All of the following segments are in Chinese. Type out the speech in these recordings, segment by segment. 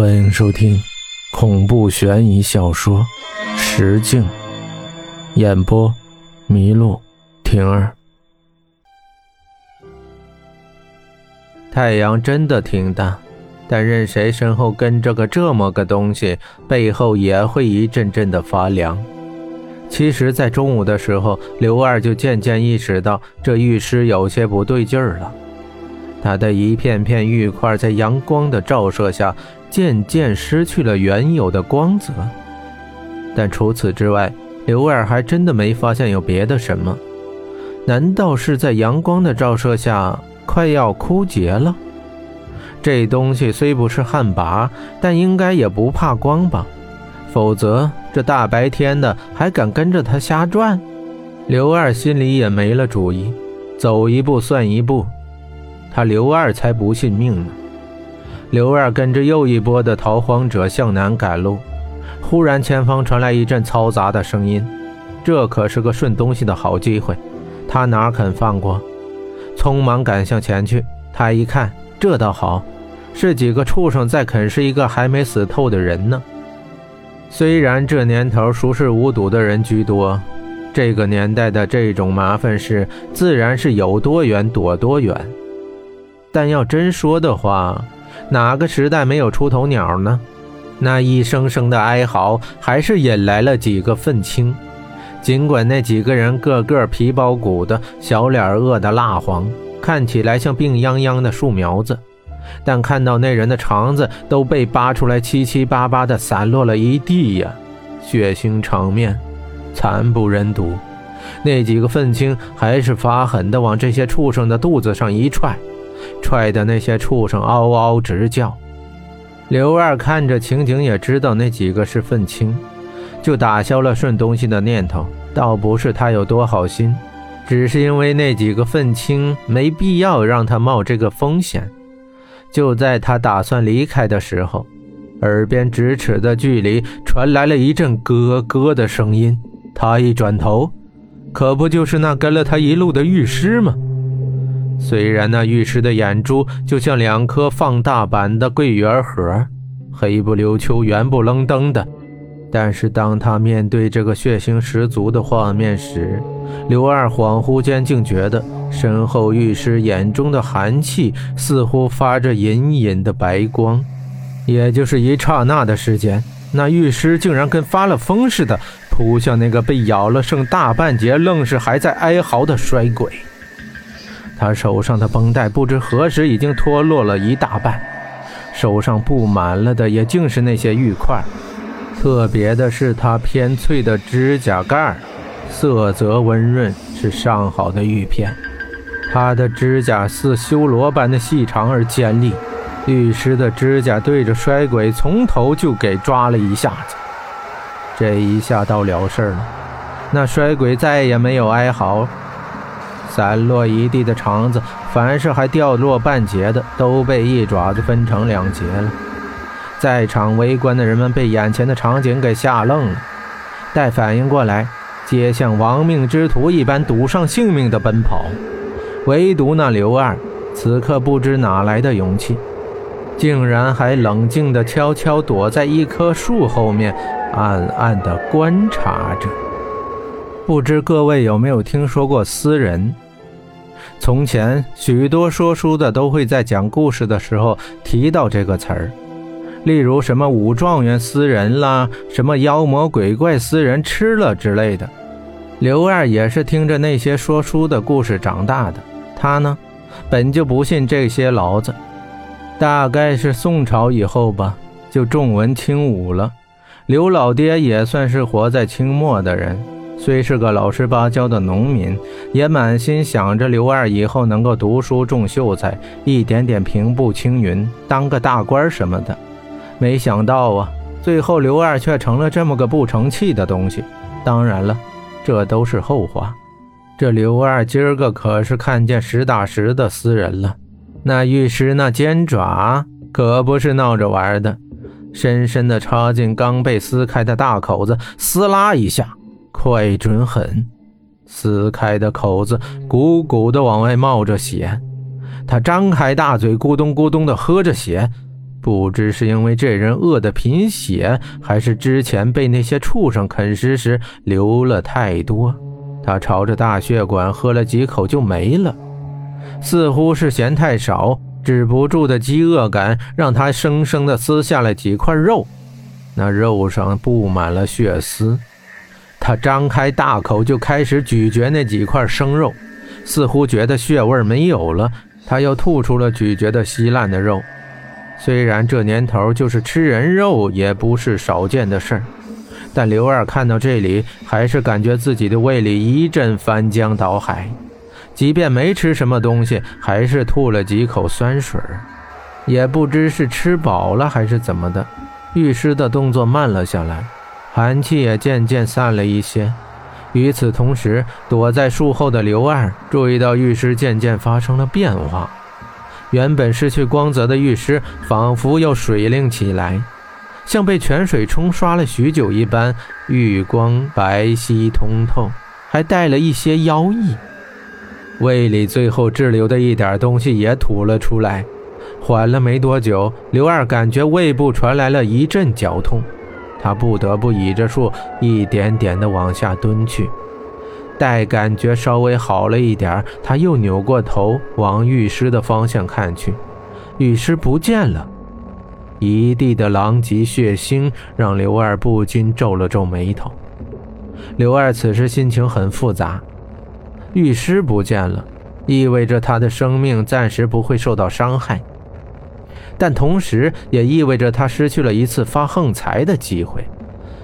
欢迎收听恐怖悬疑小说《石镜》，演播：麋鹿婷儿。太阳真的挺大，但任谁身后跟着个这么个东西，背后也会一阵阵的发凉。其实，在中午的时候，刘二就渐渐意识到这玉尸有些不对劲儿了。他的一片片玉块在阳光的照射下，渐渐失去了原有的光泽。但除此之外，刘二还真的没发现有别的什么。难道是在阳光的照射下快要枯竭了？这东西虽不是旱魃，但应该也不怕光吧？否则这大白天的还敢跟着他瞎转？刘二心里也没了主意，走一步算一步。他刘二才不信命呢！刘二跟着又一波的逃荒者向南赶路，忽然前方传来一阵嘈杂的声音，这可是个顺东西的好机会，他哪肯放过？匆忙赶向前去。他一看，这倒好，是几个畜生在啃食一个还没死透的人呢。虽然这年头熟视无睹的人居多，这个年代的这种麻烦事，自然是有多远躲多远。但要真说的话，哪个时代没有出头鸟呢？那一声声的哀嚎，还是引来了几个愤青。尽管那几个人个个皮包骨的，小脸饿得蜡黄，看起来像病殃殃的树苗子，但看到那人的肠子都被扒出来，七七八八的散落了一地呀，血腥场面，惨不忍睹。那几个愤青还是发狠的往这些畜生的肚子上一踹。踹的那些畜生嗷嗷直叫，刘二看着情景也知道那几个是愤青，就打消了顺东西的念头。倒不是他有多好心，只是因为那几个愤青没必要让他冒这个风险。就在他打算离开的时候，耳边咫尺的距离传来了一阵咯咯的声音。他一转头，可不就是那跟了他一路的玉尸吗？虽然那玉石的眼珠就像两颗放大版的桂圆核，黑不溜秋、圆不愣登的，但是当他面对这个血腥十足的画面时，刘二恍惚间竟觉得身后玉石眼中的寒气似乎发着隐隐的白光。也就是一刹那的时间，那玉石竟然跟发了疯似的扑向那个被咬了剩大半截、愣是还在哀嚎的衰鬼。他手上的绷带不知何时已经脱落了一大半，手上布满了的也竟是那些玉块。特别的是，他偏脆的指甲盖色泽温润，是上好的玉片。他的指甲似修罗般的细长而尖利。律师的指甲对着衰鬼从头就给抓了一下子，这一下倒了事了。那衰鬼再也没有哀嚎。散落一地的肠子，凡是还掉落半截的，都被一爪子分成两截了。在场围观的人们被眼前的场景给吓愣了，待反应过来，皆像亡命之徒一般赌上性命的奔跑。唯独那刘二，此刻不知哪来的勇气，竟然还冷静地悄悄躲在一棵树后面，暗暗地观察着。不知各位有没有听说过私人？从前许多说书的都会在讲故事的时候提到这个词儿，例如什么武状元私人啦，什么妖魔鬼怪私人吃了之类的。刘二也是听着那些说书的故事长大的，他呢，本就不信这些老子。大概是宋朝以后吧，就重文轻武了。刘老爹也算是活在清末的人。虽是个老实巴交的农民，也满心想着刘二以后能够读书种秀才，一点点平步青云，当个大官什么的。没想到啊，最后刘二却成了这么个不成器的东西。当然了，这都是后话。这刘二今儿个可是看见实打实的私人了，那玉石那尖爪可不是闹着玩的，深深地插进刚被撕开的大口子，撕拉一下。快准狠，撕开的口子鼓鼓的往外冒着血，他张开大嘴，咕咚咕咚的喝着血，不知是因为这人饿得贫血，还是之前被那些畜生啃食时流了太多，他朝着大血管喝了几口就没了。似乎是嫌太少，止不住的饥饿感让他生生的撕下了几块肉，那肉上布满了血丝。他张开大口就开始咀嚼那几块生肉，似乎觉得血味没有了，他又吐出了咀嚼的稀烂的肉。虽然这年头就是吃人肉也不是少见的事儿，但刘二看到这里，还是感觉自己的胃里一阵翻江倒海。即便没吃什么东西，还是吐了几口酸水也不知是吃饱了还是怎么的，御师的动作慢了下来，寒气也渐渐散了一些。与此同时，躲在树后的刘二注意到玉师渐渐发生了变化。原本失去光泽的玉石，仿佛又水灵起来，像被泉水冲刷了许久一般，玉光白皙通透，还带了一些妖异。胃里最后滞留的一点东西也吐了出来，缓了没多久，刘二感觉胃部传来了一阵绞痛，他不得不倚着树，一点点地往下蹲去。待感觉稍微好了一点，他又扭过头往玉尸的方向看去，玉尸不见了，一地的狼藉血腥让刘二不禁皱了皱眉头。刘二此时心情很复杂，玉尸不见了，意味着他的生命暂时不会受到伤害，但同时也意味着他失去了一次发横财的机会。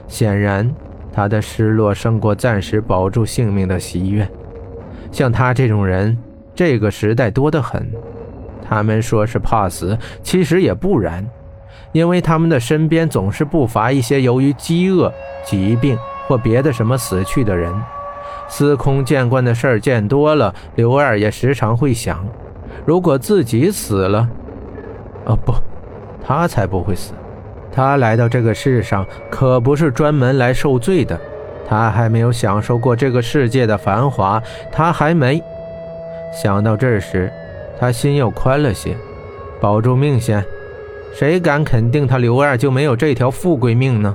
显然。他的失落胜过暂时保住性命的喜悦。像他这种人，这个时代多得很。他们说是怕死，其实也不然，因为他们的身边总是不乏一些由于饥饿、疾病或别的什么死去的人。司空见惯的事儿见多了，刘二也时常会想：如果自己死了，啊不，他才不会死。他来到这个世上可不是专门来受罪的，他还没有享受过这个世界的繁华，他还没想到这时，他心又宽了些。保住命先，谁敢肯定他刘二就没有这条富贵命呢？